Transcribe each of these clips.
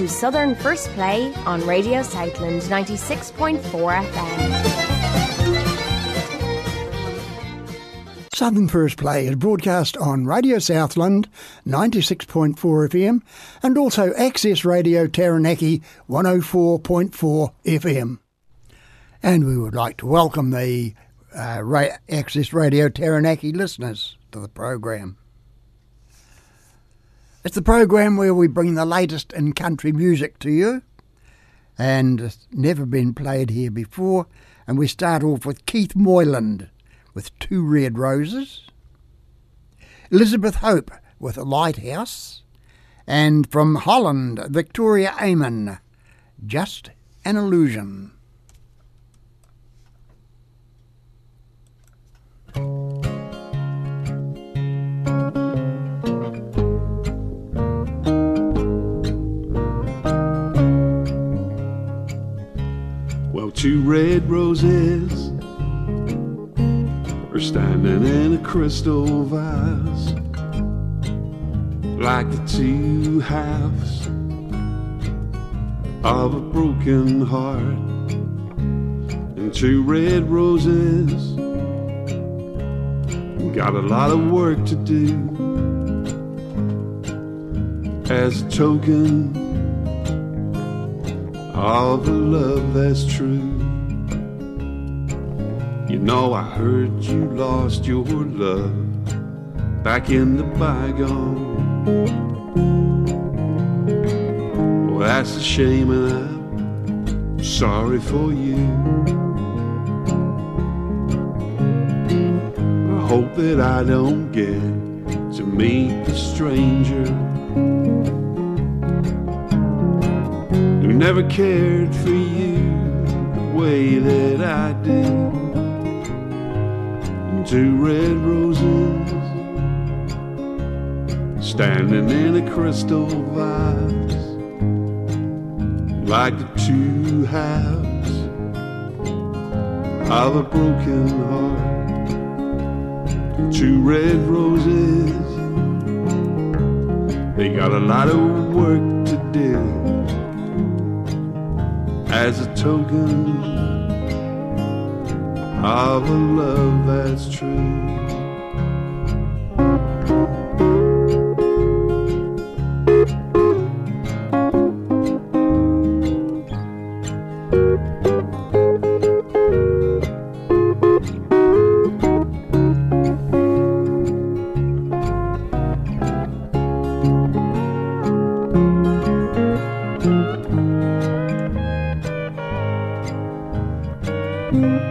To Southern First Play on Radio Southland 96.4 FM. Southern First Play is broadcast on Radio Southland 96.4 FM and also Access Radio Taranaki 104.4 FM. And we would like to welcome the uh, Ra- Access Radio Taranaki listeners to the program. It's the program where we bring the latest in country music to you and it's never been played here before. And we start off with Keith Moyland with Two Red Roses, Elizabeth Hope with Lighthouse, and from Holland, Victoria Amon, Just an Illusion. Two red roses are standing in a crystal vase, like the two halves of a broken heart. And two red roses got a lot of work to do as a token of the love that's true. You know, I heard you lost your love back in the bygone. Well, that's a shame, and I'm sorry for you. I hope that I don't get to meet the stranger never cared for you the way that I did. And two red roses standing in a crystal vase, like the two halves of a broken heart. Two red roses, they got a lot of work to do as a token of a love that's true. Now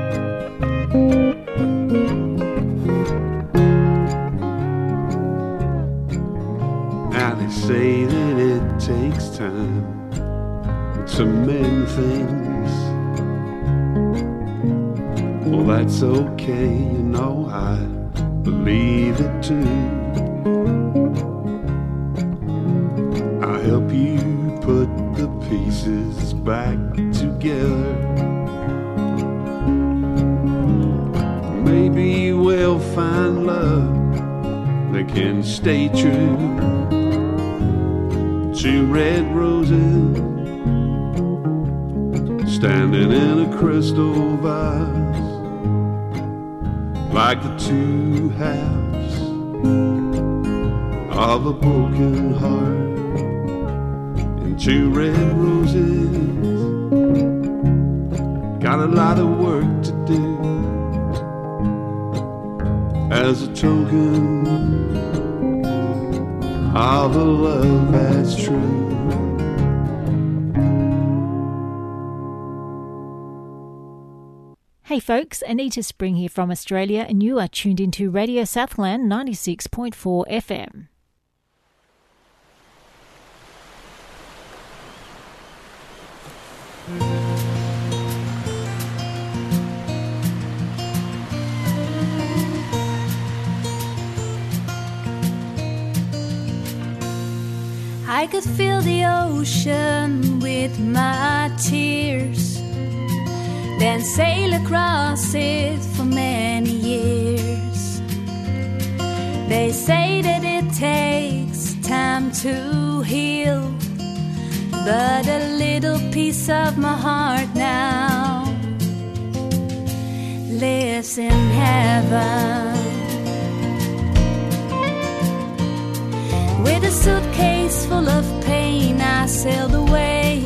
Anita Spring here from Australia, and you are tuned into Radio Southland 96.4 FM. I could fill the ocean with my tears then sail across it for many years. They say that it takes time to heal, but a little piece of my heart now lives in heaven. With a suitcase full of pain, I sailed away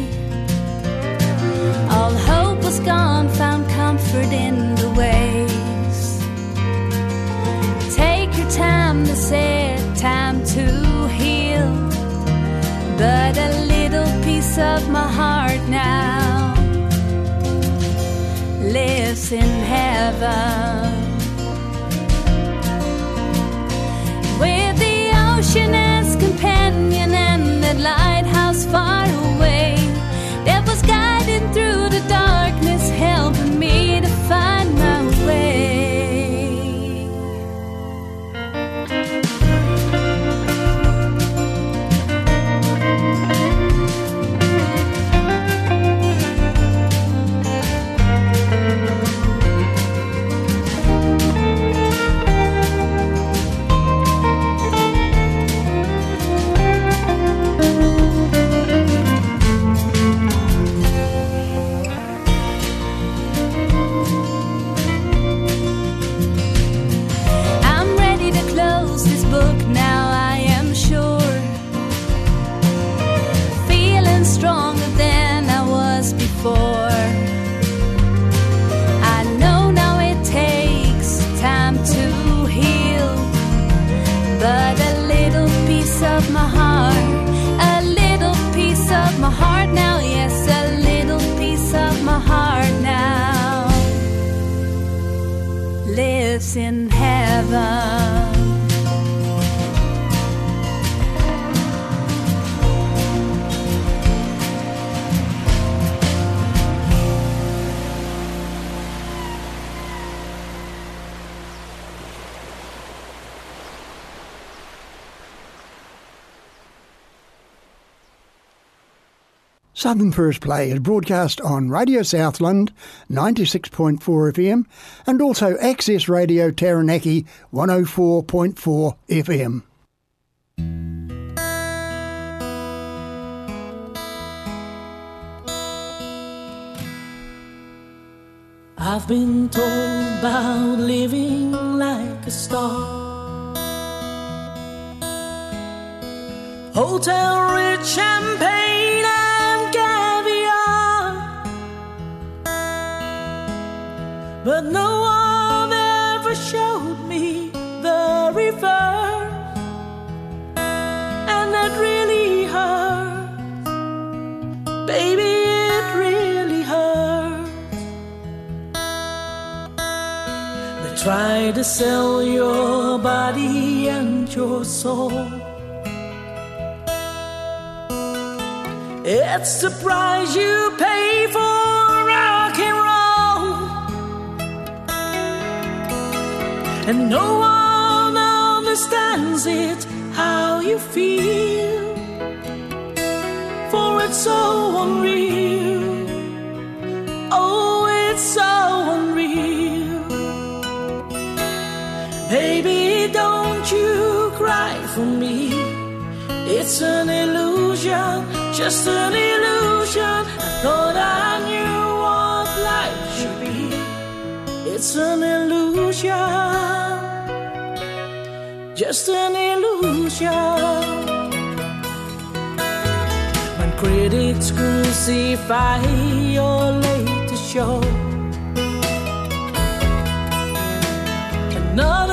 all hope was gone, found comfort in the waves. Take your time, to say time to heal. But a little piece of my heart now lives in heaven. With the ocean as companion and that lighthouse in heaven. Southern First Play is broadcast on Radio Southland 96.4 FM and also Access Radio Taranaki 104.4 FM. I've been told about living like a star. Hotel rich champagne But no one ever showed me the reverse. And that really hurts. Baby, it really hurts. They try to sell your body and your soul. It's the price you pay for And no one understands it, how you feel. For it's so unreal. Oh, it's so unreal. Baby, don't you cry for me. It's an illusion, just an illusion. I thought I It's an illusion, just an illusion. When critics crucify your latest show, another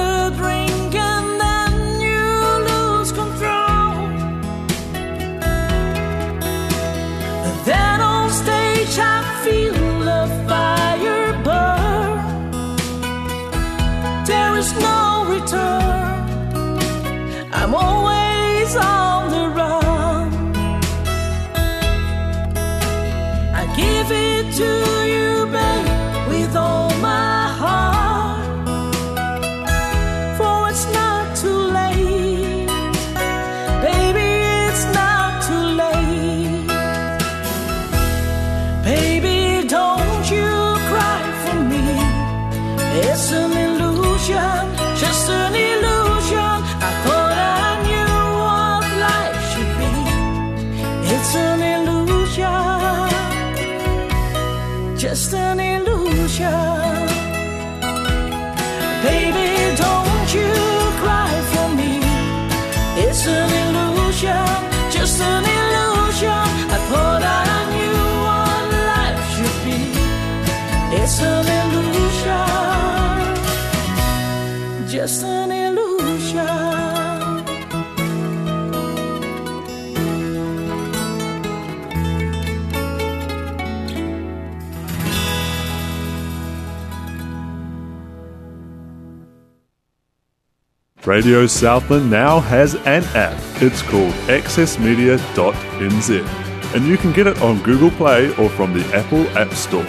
Radio Southland now has an app. It's called accessmedia.nz, and you can get it on Google Play or from the Apple App Store.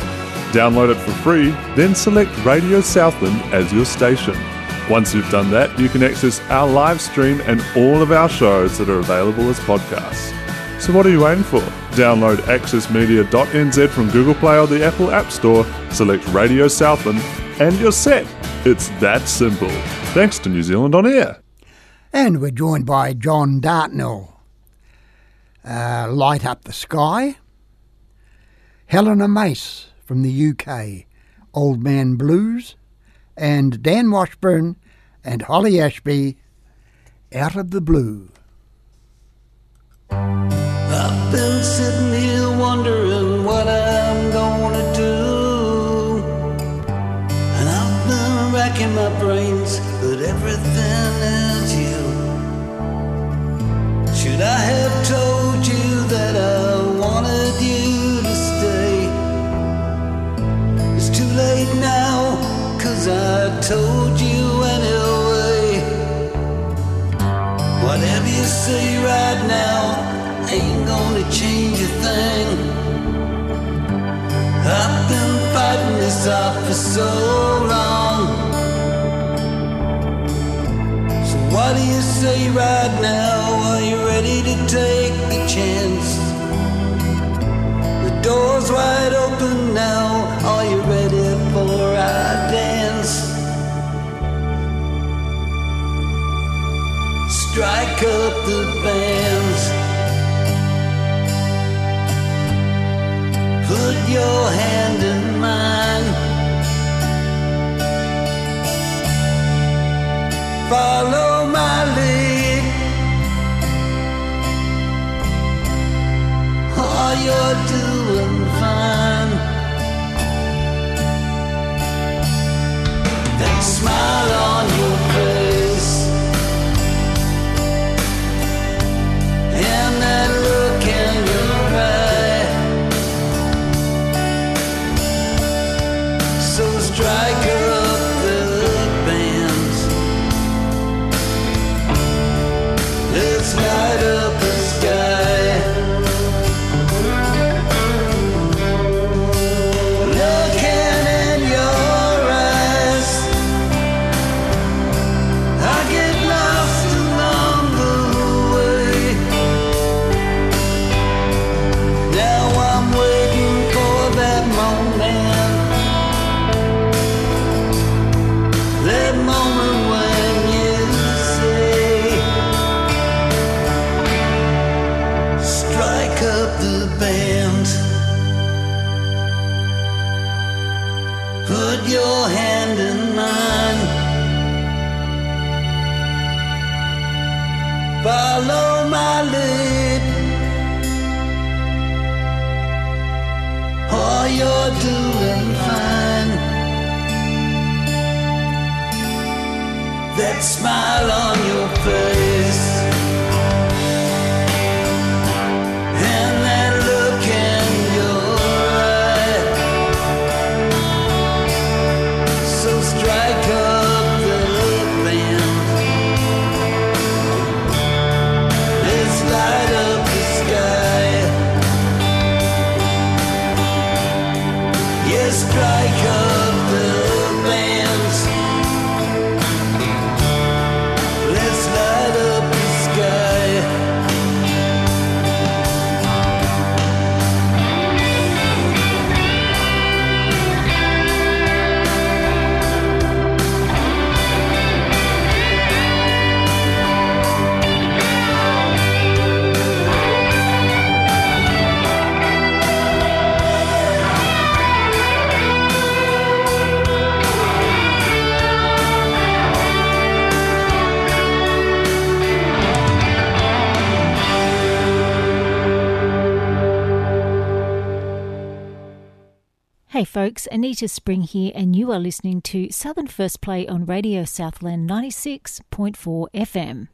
Download it for free, then select Radio Southland as your station. Once you've done that, you can access our live stream and all of our shows that are available as podcasts. So what are you waiting for? Download accessmedia.nz from Google Play or the Apple App Store, select Radio Southland, and you're set. It's that simple. Thanks to New Zealand On Air. And we're joined by John Dartnell. Uh, Light Up the Sky. Helena Mace from the UK, Old Man Blues. And Dan Washburn and Holly Ashby, Out of the Blue. I've been sitting here wondering what I'm gonna do. And I've been racking my brains, late now, cause I told you anyway. Whatever you say right now ain't gonna change a thing. I've been fighting this off for so long. So what do you say right now? Are you ready to take the chance? The door's wide open now. Up the bands. Put your hand in mine. Follow my lead. Oh, you're doing fine. That smile on your the band. Put your hand in mine. Follow my lead. Oh, you're doing fine. That smile on your face. G'day, folks. Anita Spring here, and you are listening to Southern First Play on Radio Southland 96.4 FM.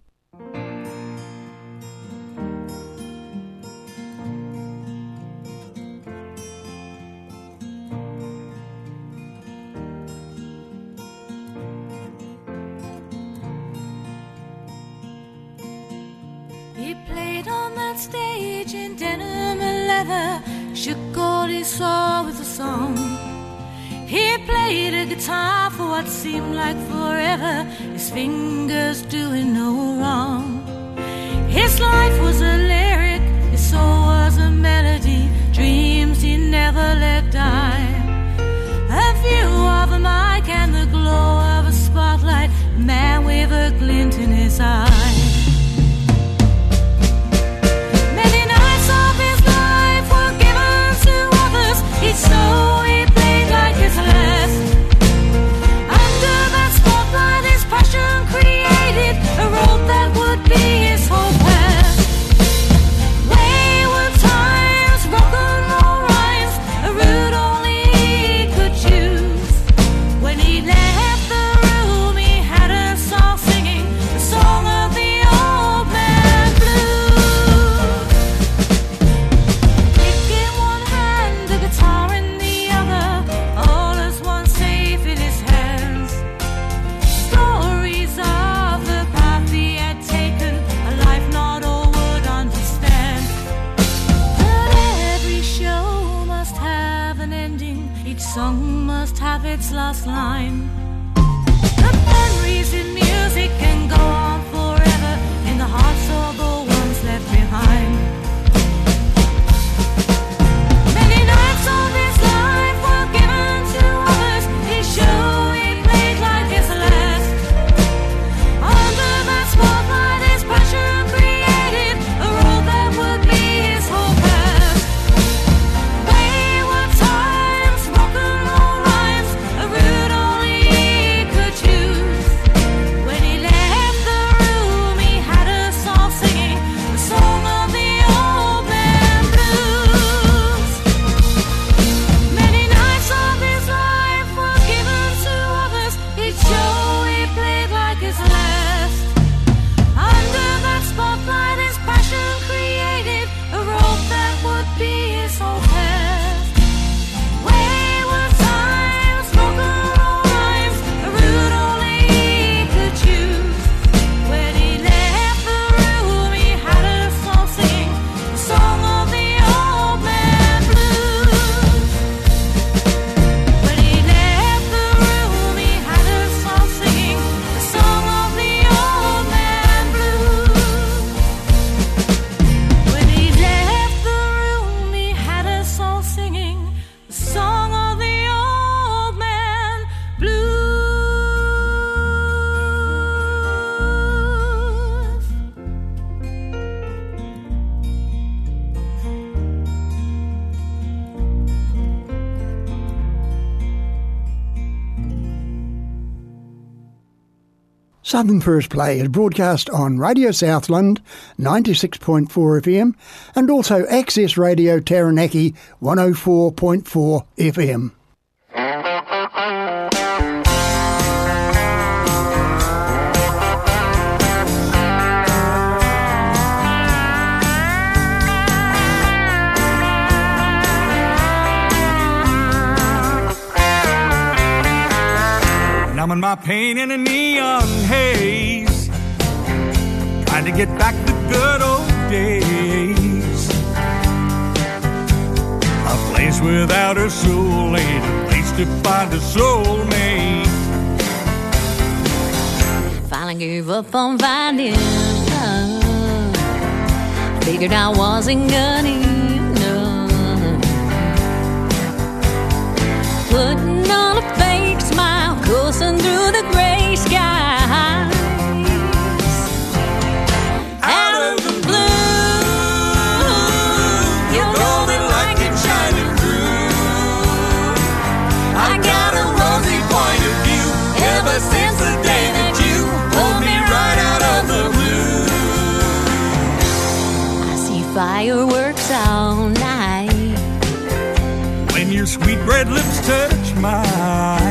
He played on that stage in denim and leather, shook all he saw with a song. He played a guitar for what seemed like forever, his fingers doing no wrong. His life was a lyric, his soul was a melody, dreams he never let die. A view of a mic and the glow of a spotlight, a man with a glint in his eye. Southern First Play is broadcast on Radio Southland 96.4 FM and also Access Radio Taranaki 104.4 FM. Numbing my pain in a neon to get back the good old days. A place without a soul ain't a place to find a soulmate. Finally gave up on finding love. Figured I wasn't gonna. Putting on a fake smile, coursing through the fireworks all night. When you're sweet red lips touch mine.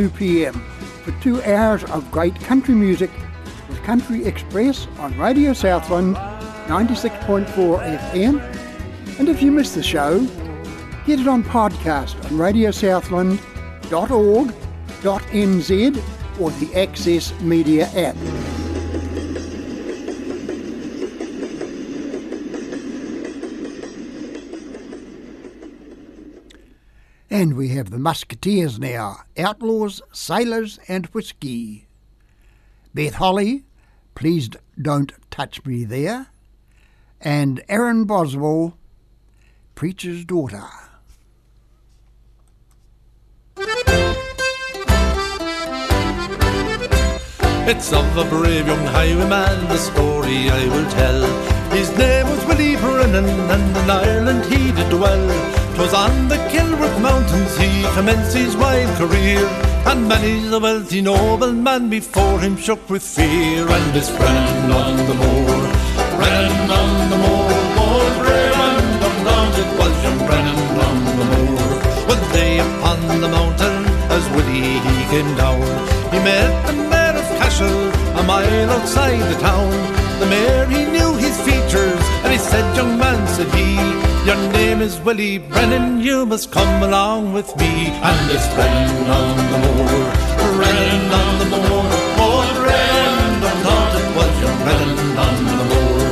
2 pm for two hours of great country music with Country Express on Radio Southland 96.4 FM. And if you miss the show, get it on podcast on radiosouthland.org.nz or the Access Media app. And we have the Musketeers now Outlaws, Sailors, and Whiskey. Beth Holly, Please Don't Touch Me There. And Aaron Boswell, Preacher's Daughter. It's of a brave young highwayman, the story I will tell. His name was Willie Brennan, and in Ireland he did dwell. 'Twas on the Kilworth Mountains he commenced his wild career, and many's a wealthy nobleman before him shook with fear. And this Brennan on the moor, Brennan on the moor, old Brennan, undaunted was young Brennan on the moor. One day upon the mountain, as Willie he came down, he met the mayor of Cashel, a mile outside the town. The mayor he knew his features, and he said, "Young man," said he, "your name is Willie Brennan. You must come along with me." And it's Brennan on the moor, Brennan on the moor, oh Brennan, I thought it was young Brennan on the moor.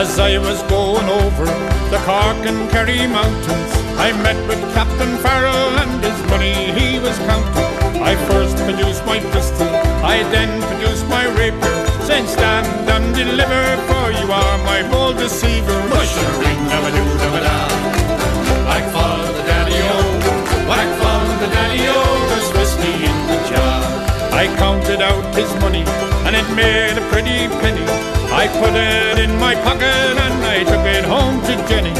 As I was going over the Cork and Kerry mountains, I met with Captain Farrell and his money he was counting. I first produced my pistol, I then produced my rapier, saying stand and deliver, for you are my bold deceiver. Musha ring dabba doo dabba da. Whack for the daddy-o, whack for the daddy-o, there's whiskey in the jar. I counted out his money, and it made a pretty penny. I put it in my pocket and I took it home to Jenny.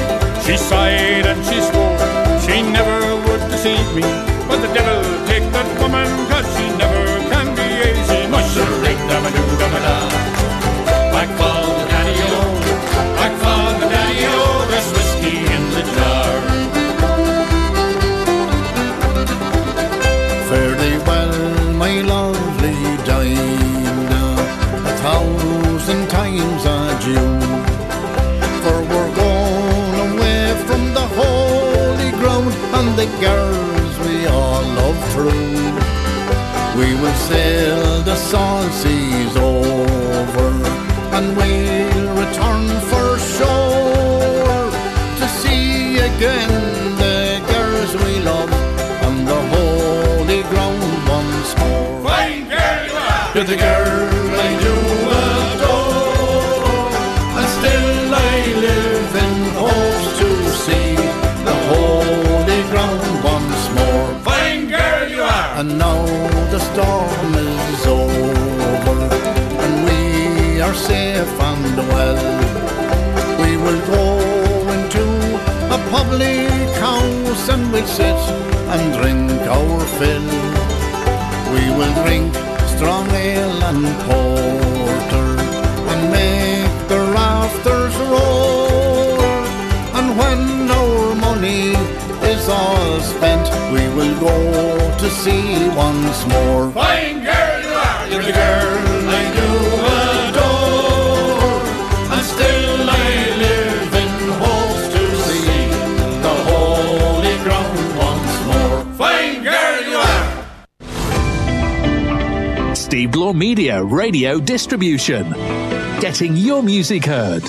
She sighed and she swore she never would deceive me. But the devil take that woman, cause she We will sail the salt seas over and we'll return for sure to see again the girls we love and the holy ground once more. Girl. Safe and well. We will go into a public house and we'll sit and drink our fill. We will drink strong ale and porter and make the rafters roar. And when our money is all spent, we will go to sea once more. Fine girl you are, You're the girl are. Steve Law Media Radio Distribution. Getting your music heard.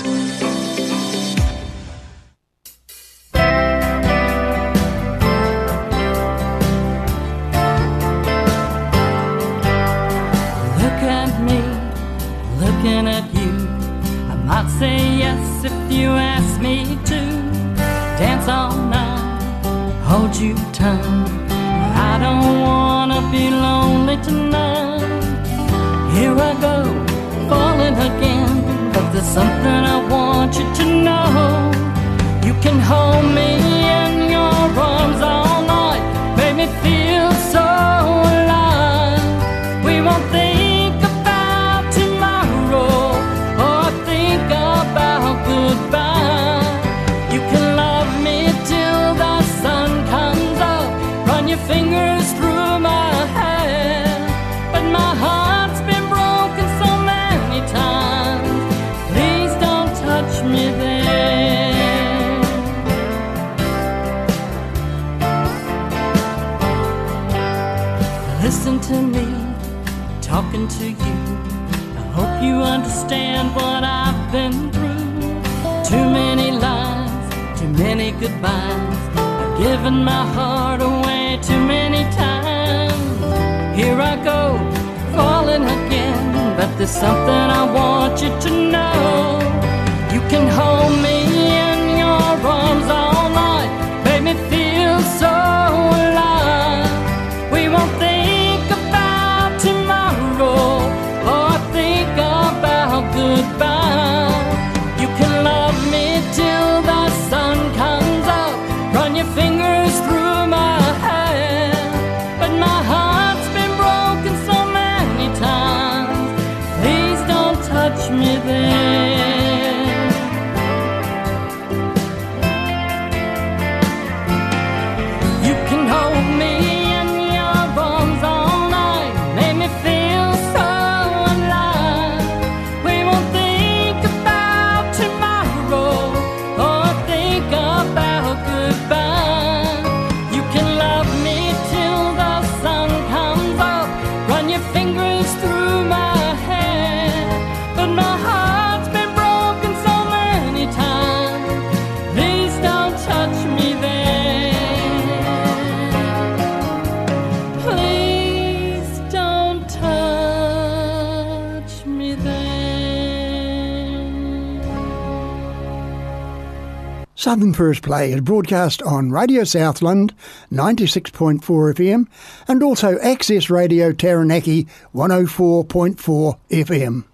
Southern First Play is broadcast on Radio Southland 96.4 FM and also Access Radio Taranaki 104.4 FM.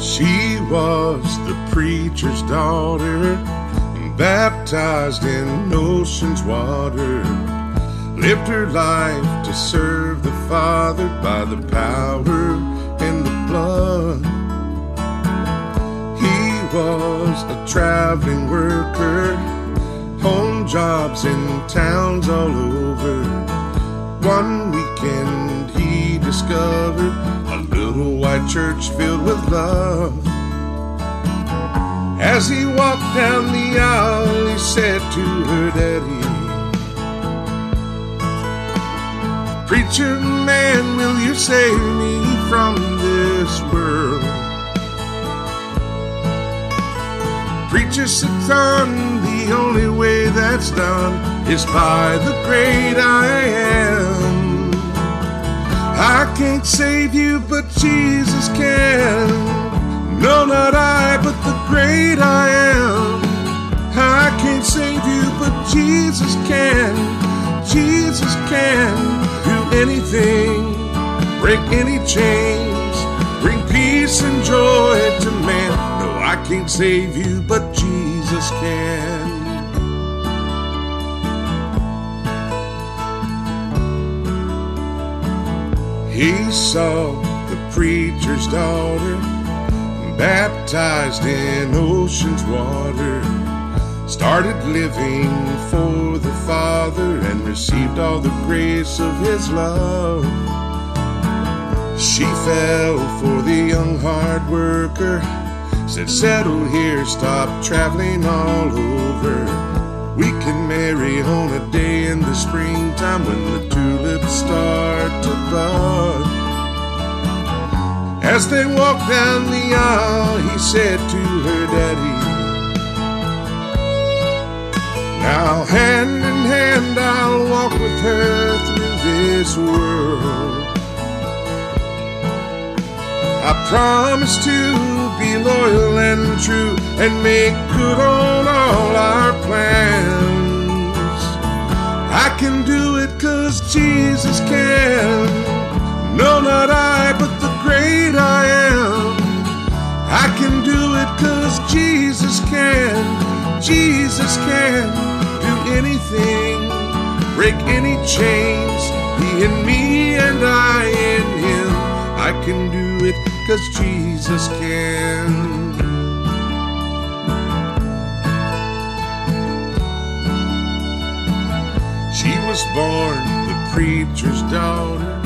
She was the preacher's daughter, baptized in ocean's water. Lived her life to serve the Father by the power and the blood. He was a traveling worker, home jobs in towns all over. One weekend he discovered a little white church filled with love. As he walked down the aisle, he said to her daddy, Preacher man, will you save me from this world? Preacher son, the only way that's done is by the great I am. I can't save you, but Jesus can. No, not I, but the great I am. I can't save you, but Jesus can, Jesus can do anything, break any chains, bring peace and joy to man. No, I can't save you, but Jesus can. He saw the preacher's daughter baptized in ocean's water, started living for the Father and received all the grace of His love. She fell for the young hard worker, said, Settle here, stop traveling all over. We can marry on a day in the springtime when the tulips start to bud. As they walked down the aisle, he said to her daddy, Now, hand in hand, I'll walk with her through this world. I promise to be loyal and true and make good on all our plans. I can do it cause Jesus can. No, not I, but the great I am. I can do it cause Jesus can. Jesus can do anything, break any chains. He in me and I in him. I can do it cause Jesus can. She was born the preacher's daughter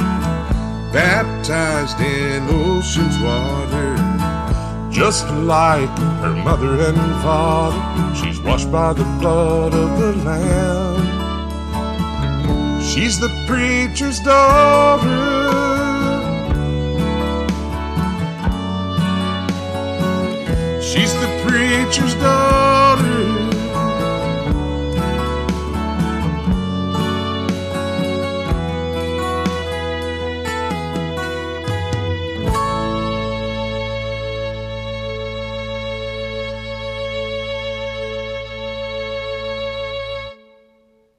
baptized in ocean's water. Just like her mother and father, she's washed by the blood of the Lamb. She's the preacher's daughter. She's the preacher's daughter.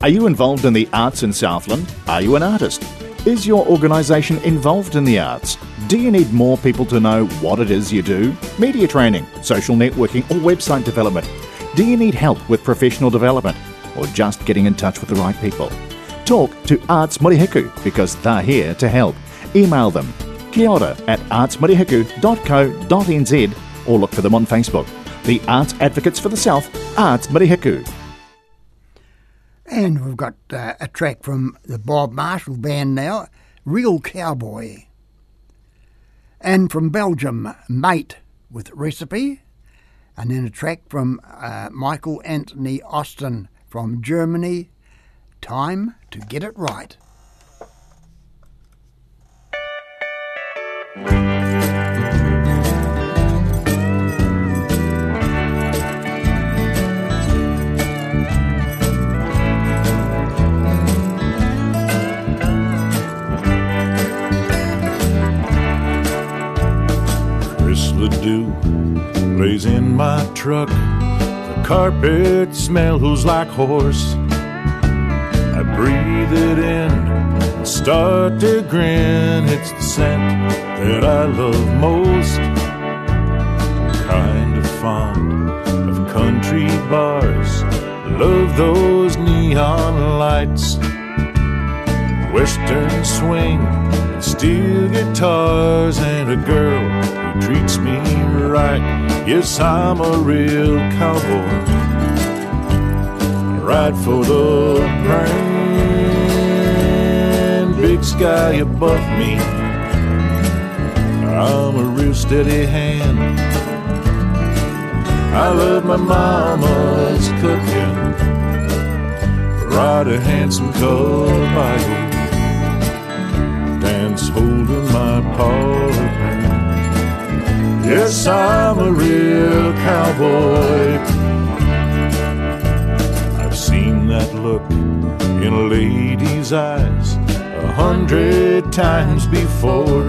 Are you involved in the arts in Southland? Are you an artist? Is your organisation involved in the arts? Do you need more people to know what it is you do? Media training, social networking, or website development? Do you need help with professional development? Or just getting in touch with the right people? Talk to Arts Murihiku because they're here to help. Email them kia ora at artsmurihiku.co.nz or look for them on Facebook. The Arts Advocates for the South, Arts Murihiku. And we've got uh, a track from the Bob Marshall Band now, Real Cowboy. And from Belgium, Mate with Recipe. And then a track from uh, Michael Anthony Austin from Germany, Time to Get It Right. Lays in my truck. The carpet smells like horse. I breathe it in and start to grin. It's the scent that I love most. Kind of fond of country bars. Love those neon lights. Western swing steel guitars and a girl who treats me right. Yes, I'm a real cowboy. Ride for the brand, big sky above me. I'm a real steady hand. I love my mama's cooking. Ride a handsome Caballo dance holding my paw. Yes, I'm a real cowboy. I've seen that look in a lady's eyes a hundred times before.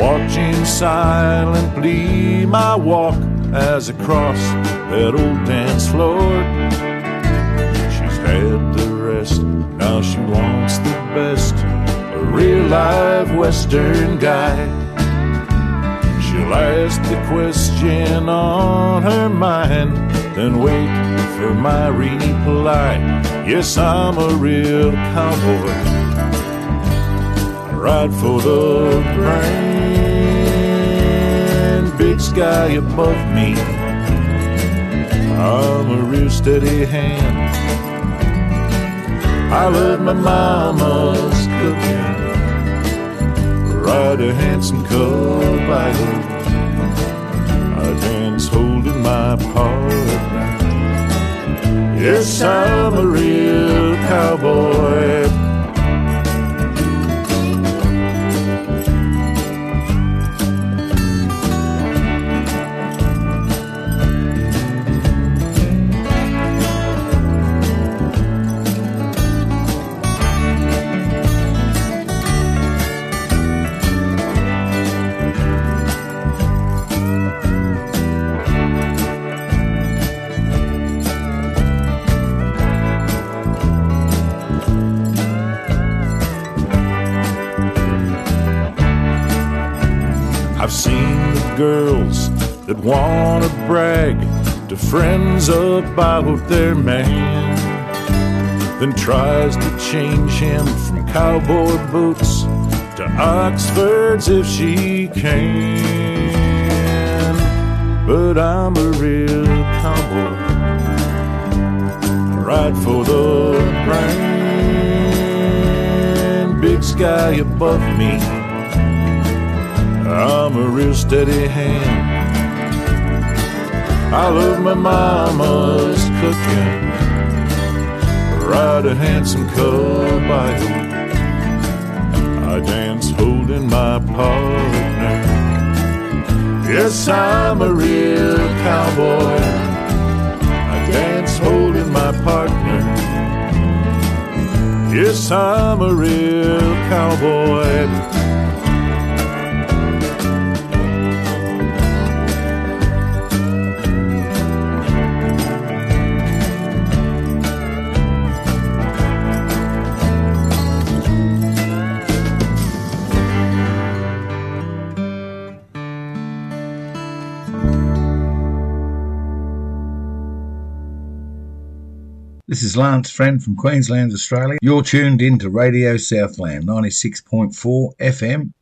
Watching silently my walk as I cross that old dance floor. She's had the rest, now she wants the best. A real live Western guy. Ask the question on her mind, then wait for my reply. Yes, I'm a real cowboy. I ride for the brand, big sky above me. I'm a real steady hand. I love my mama's cooking. Ride a handsome. I dance holding my partner. Yes, I'm a real cowboy. I've seen the girls that wanna brag to friends about their man, then tries to change him from cowboy boots to Oxfords if she can. But I'm a real cowboy, ride for the brand, big sky above me. I'm a real steady hand. I love my mama's cooking. Ride a handsome caballo. I dance holding my partner. Yes, I'm a real cowboy. I dance holding my partner. Yes, I'm a real cowboy. This is Lance Friend from Queensland, Australia. You're tuned in to Radio Southland 96.4 FM.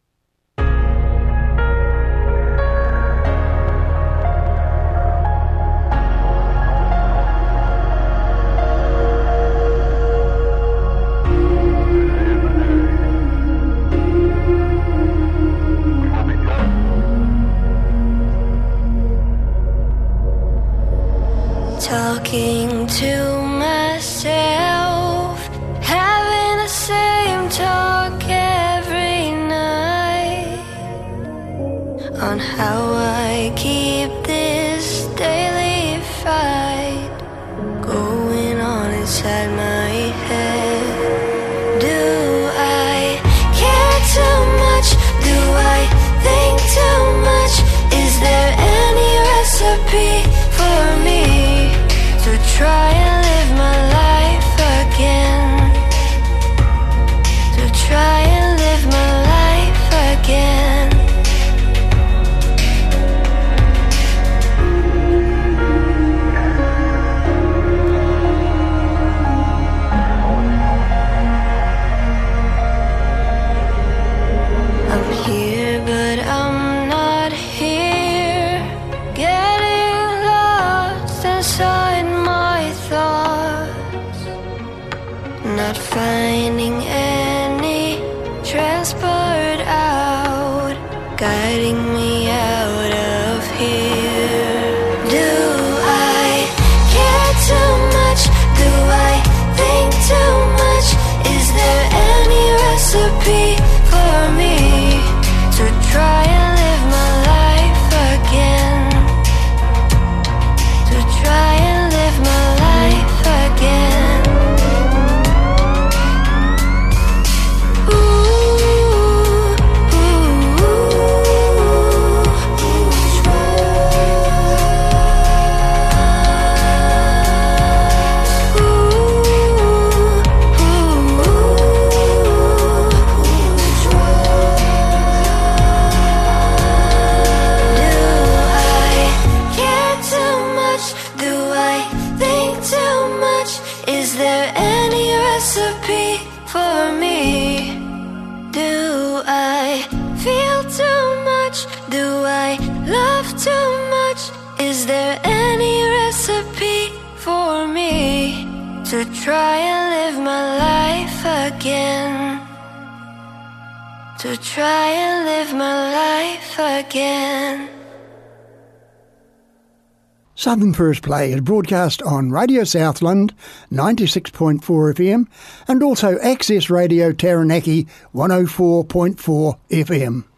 Southern First Play is broadcast on Radio Southland 96.4 FM and also Access Radio Taranaki 104.4 FM.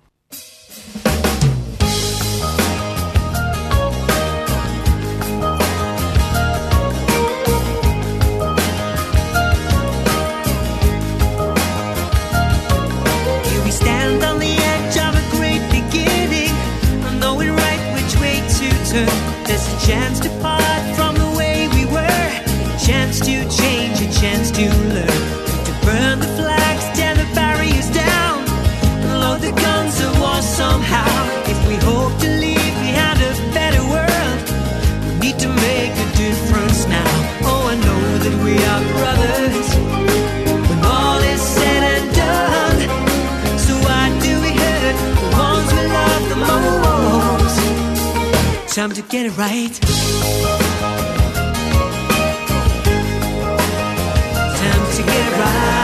Time to get it right. Time to get it right.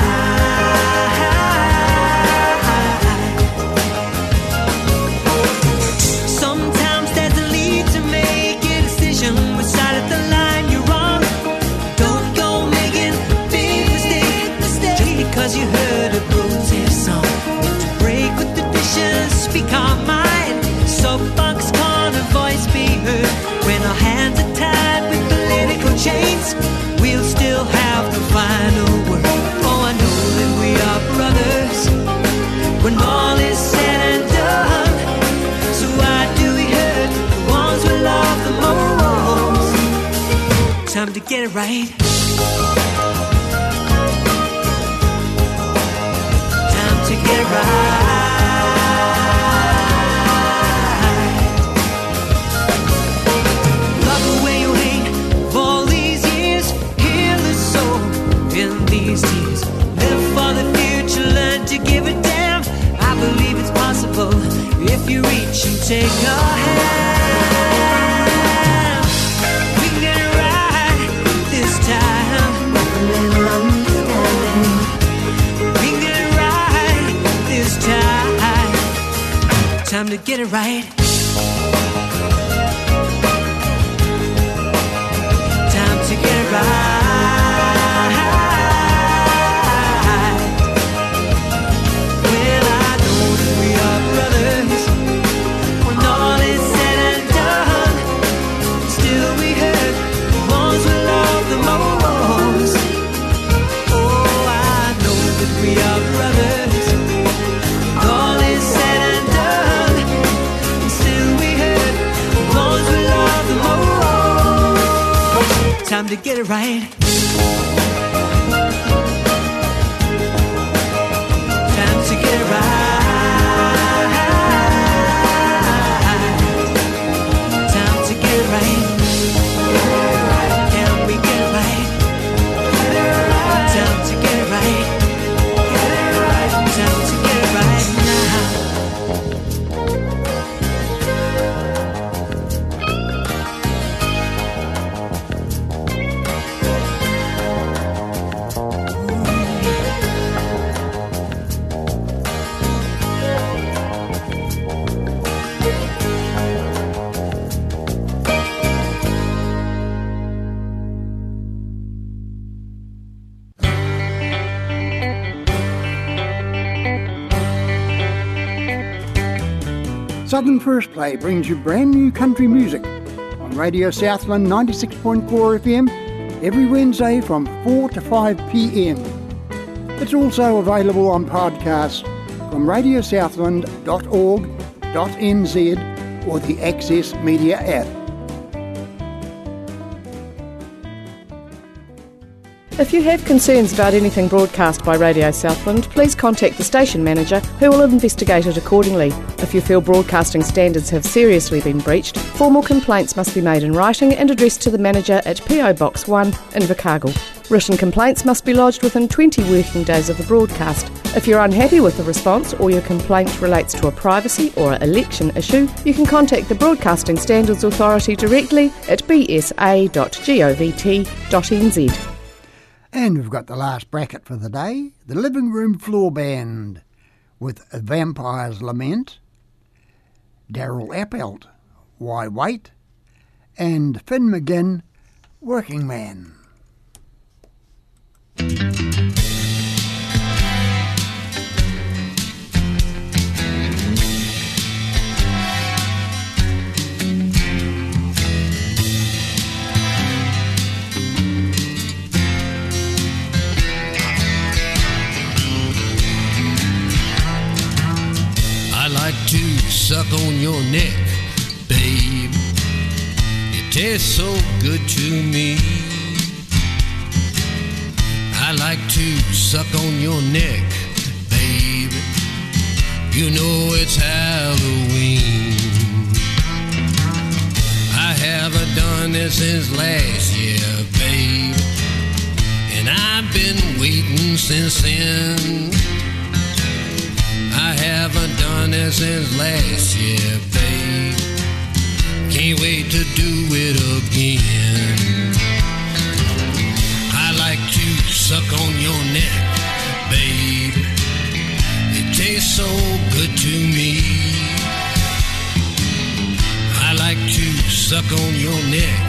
We'll still have the final word. Oh, I know that we are brothers. When all is said and done, so why do we hurt the ones we love the most? Time to get it right. Time to get it right. Tears. Live for the future, learn to give a damn. I believe it's possible if you reach and take a hand. We can right this time. We can right this time. Time to get it right. Time to get it right. First Play brings you brand new country music on Radio Southland 96.4 FM every Wednesday from 4 to 5 pm. It's also available on podcast from radiosouthland.org.nz or the Access Media app. If you have concerns about anything broadcast by Radio Southland, please contact the station manager who will investigate it accordingly. If you feel broadcasting standards have seriously been breached, formal complaints must be made in writing and addressed to the manager at PO Box 1, in Invercargill. Written complaints must be lodged within 20 working days of the broadcast. If you're unhappy with the response or your complaint relates to a privacy or election issue, you can contact the Broadcasting Standards Authority directly at bsa.govt.nz. And we've got the last bracket for the day the Living Room Floor Band with A Vampire's Lament, Daryl Appelt, Why Wait, and Finn McGinn, Working Man. Suck on your neck, babe. It tastes so good to me. I like to suck on your neck, babe. You know it's Halloween. I haven't done this since last year, babe. And I've been waiting since then. I haven't done it since last year, babe. Can't wait to do it again. I like to suck on your neck, babe. It tastes so good to me. I like to suck on your neck,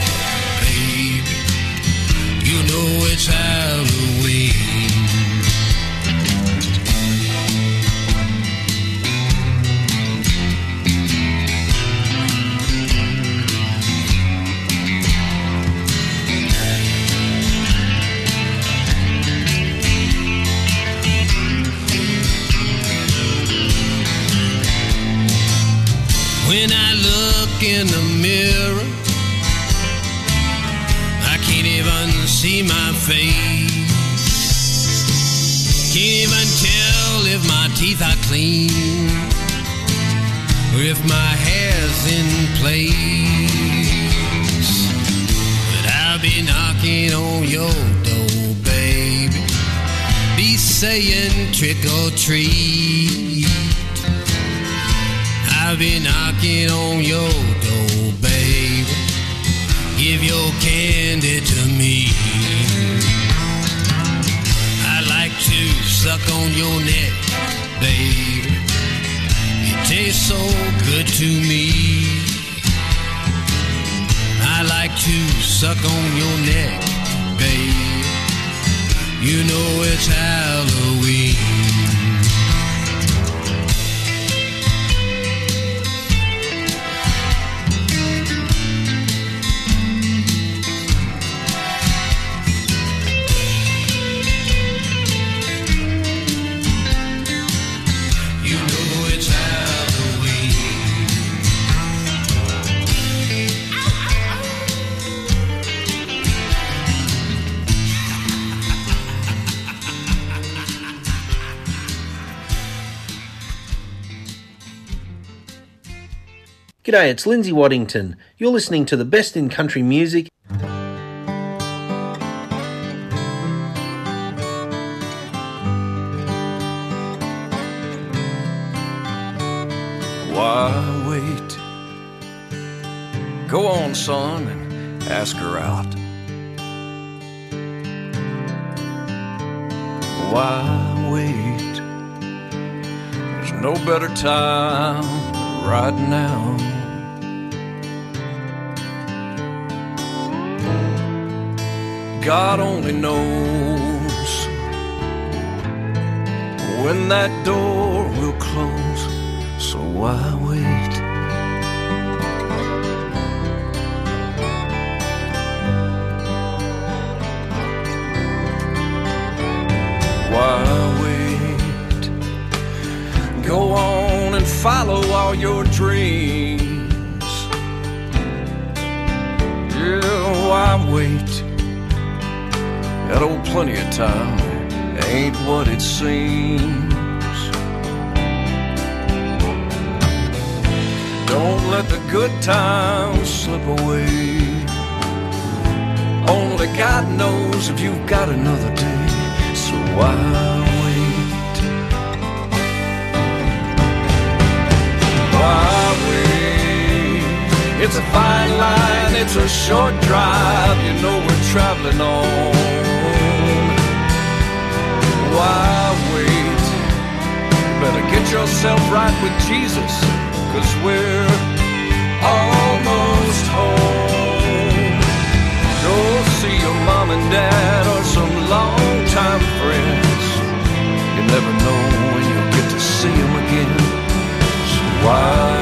G'day, it's Lindsay Waddington. You're listening to the best in country music. Why wait? Go on, son, and ask her out. Why wait? There's no better time right now. God only knows when that door will close. So why wait? Why wait? Go on and follow all your dreams. Yeah, why wait? That old plenty of time ain't what it seems. Don't let the good times slip away. Only God knows if you've got another day. So why wait? Why wait? It's a fine line, it's a short drive. You know we're traveling on. Yourself right with Jesus, cause we're almost home. Go see your mom and dad or some longtime friends. You never know when you'll get to see them again. So why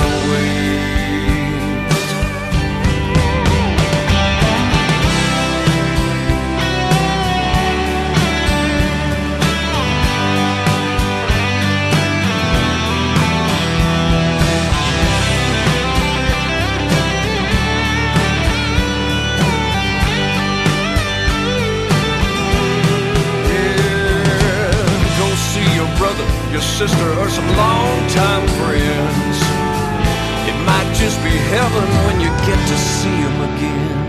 sister, or some longtime friends. It might just be heaven when you get to see them again.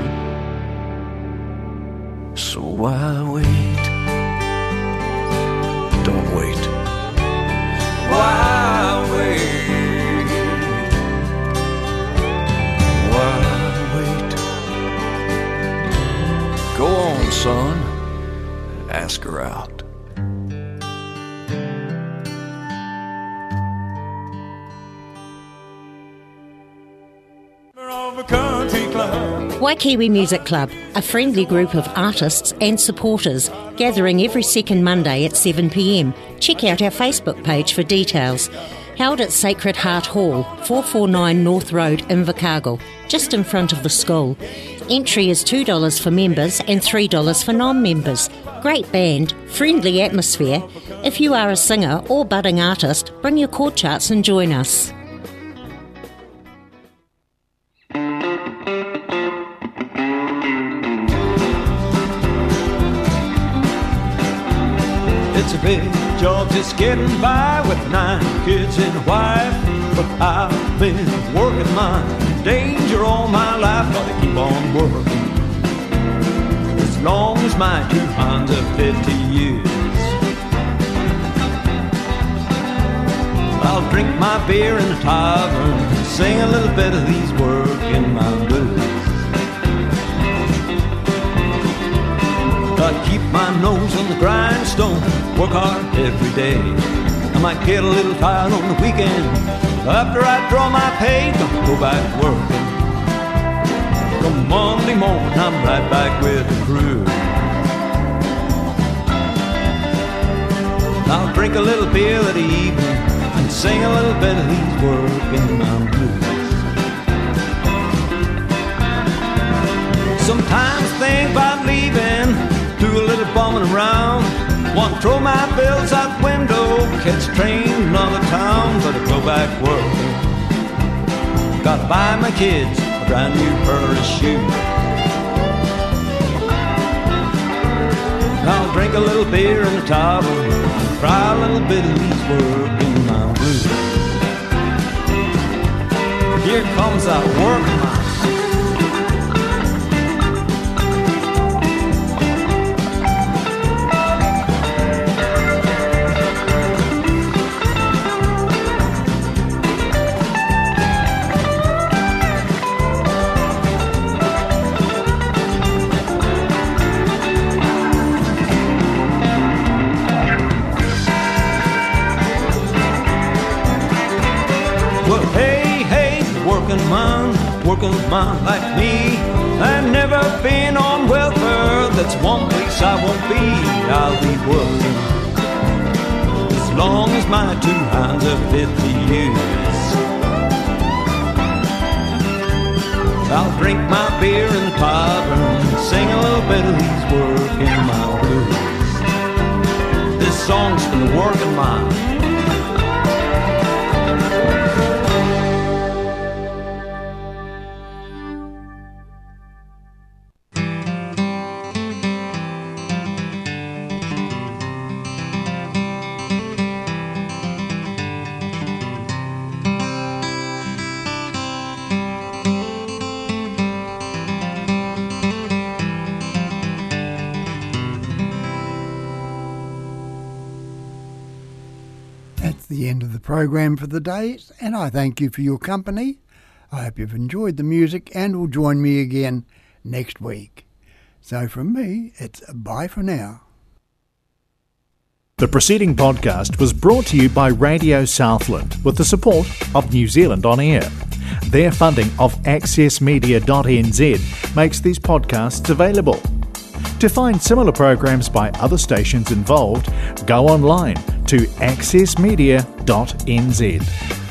Waikiwi Music Club, a friendly group of artists and supporters gathering every second Monday at 7pm. Check out our Facebook page for details. Held at Sacred Heart Hall, 449 North Road, Invercargill, just in front of the school. Entry is $2 for members and $3 for non members. Great band, friendly atmosphere. If you are a singer or budding artist, bring your chord charts and join us. It's a big job just getting by with nine kids and a wife. But I've been working my danger all my life. Gotta keep on working. As long as my two hands are 50 years. I'll drink my beer in the tavern, sing a little bit of these working man blues. Keep my nose on the grindstone, work hard every day. I might get a little tired on the weekend. After I draw my pay, don't go back working. Come Monday morning, I'm right back with the crew. I'll drink a little beer that evening and sing a little bit of these working man blues. Sometimes think about bumming around. Want to throw my bills out the window, catch a train another town, but I go back working. Gotta buy my kids a brand new pair of shoes. I'll drink a little beer in the tavern, cry a little bit of these working my blues. Here comes that working working like me. I've never been on welfare. That's one place I won't be. I'll be working as long as my two hands are 50 years. I'll drink my the day, and I thank you for your company. I hope you've enjoyed the music and will join me again next week. So from me, it's bye for now. The preceding podcast was brought to you by Radio Southland with the support of New Zealand On Air. Their funding of accessmedia.nz makes these podcasts available. To find similar programs by other stations involved, go online to accessmedia.nz.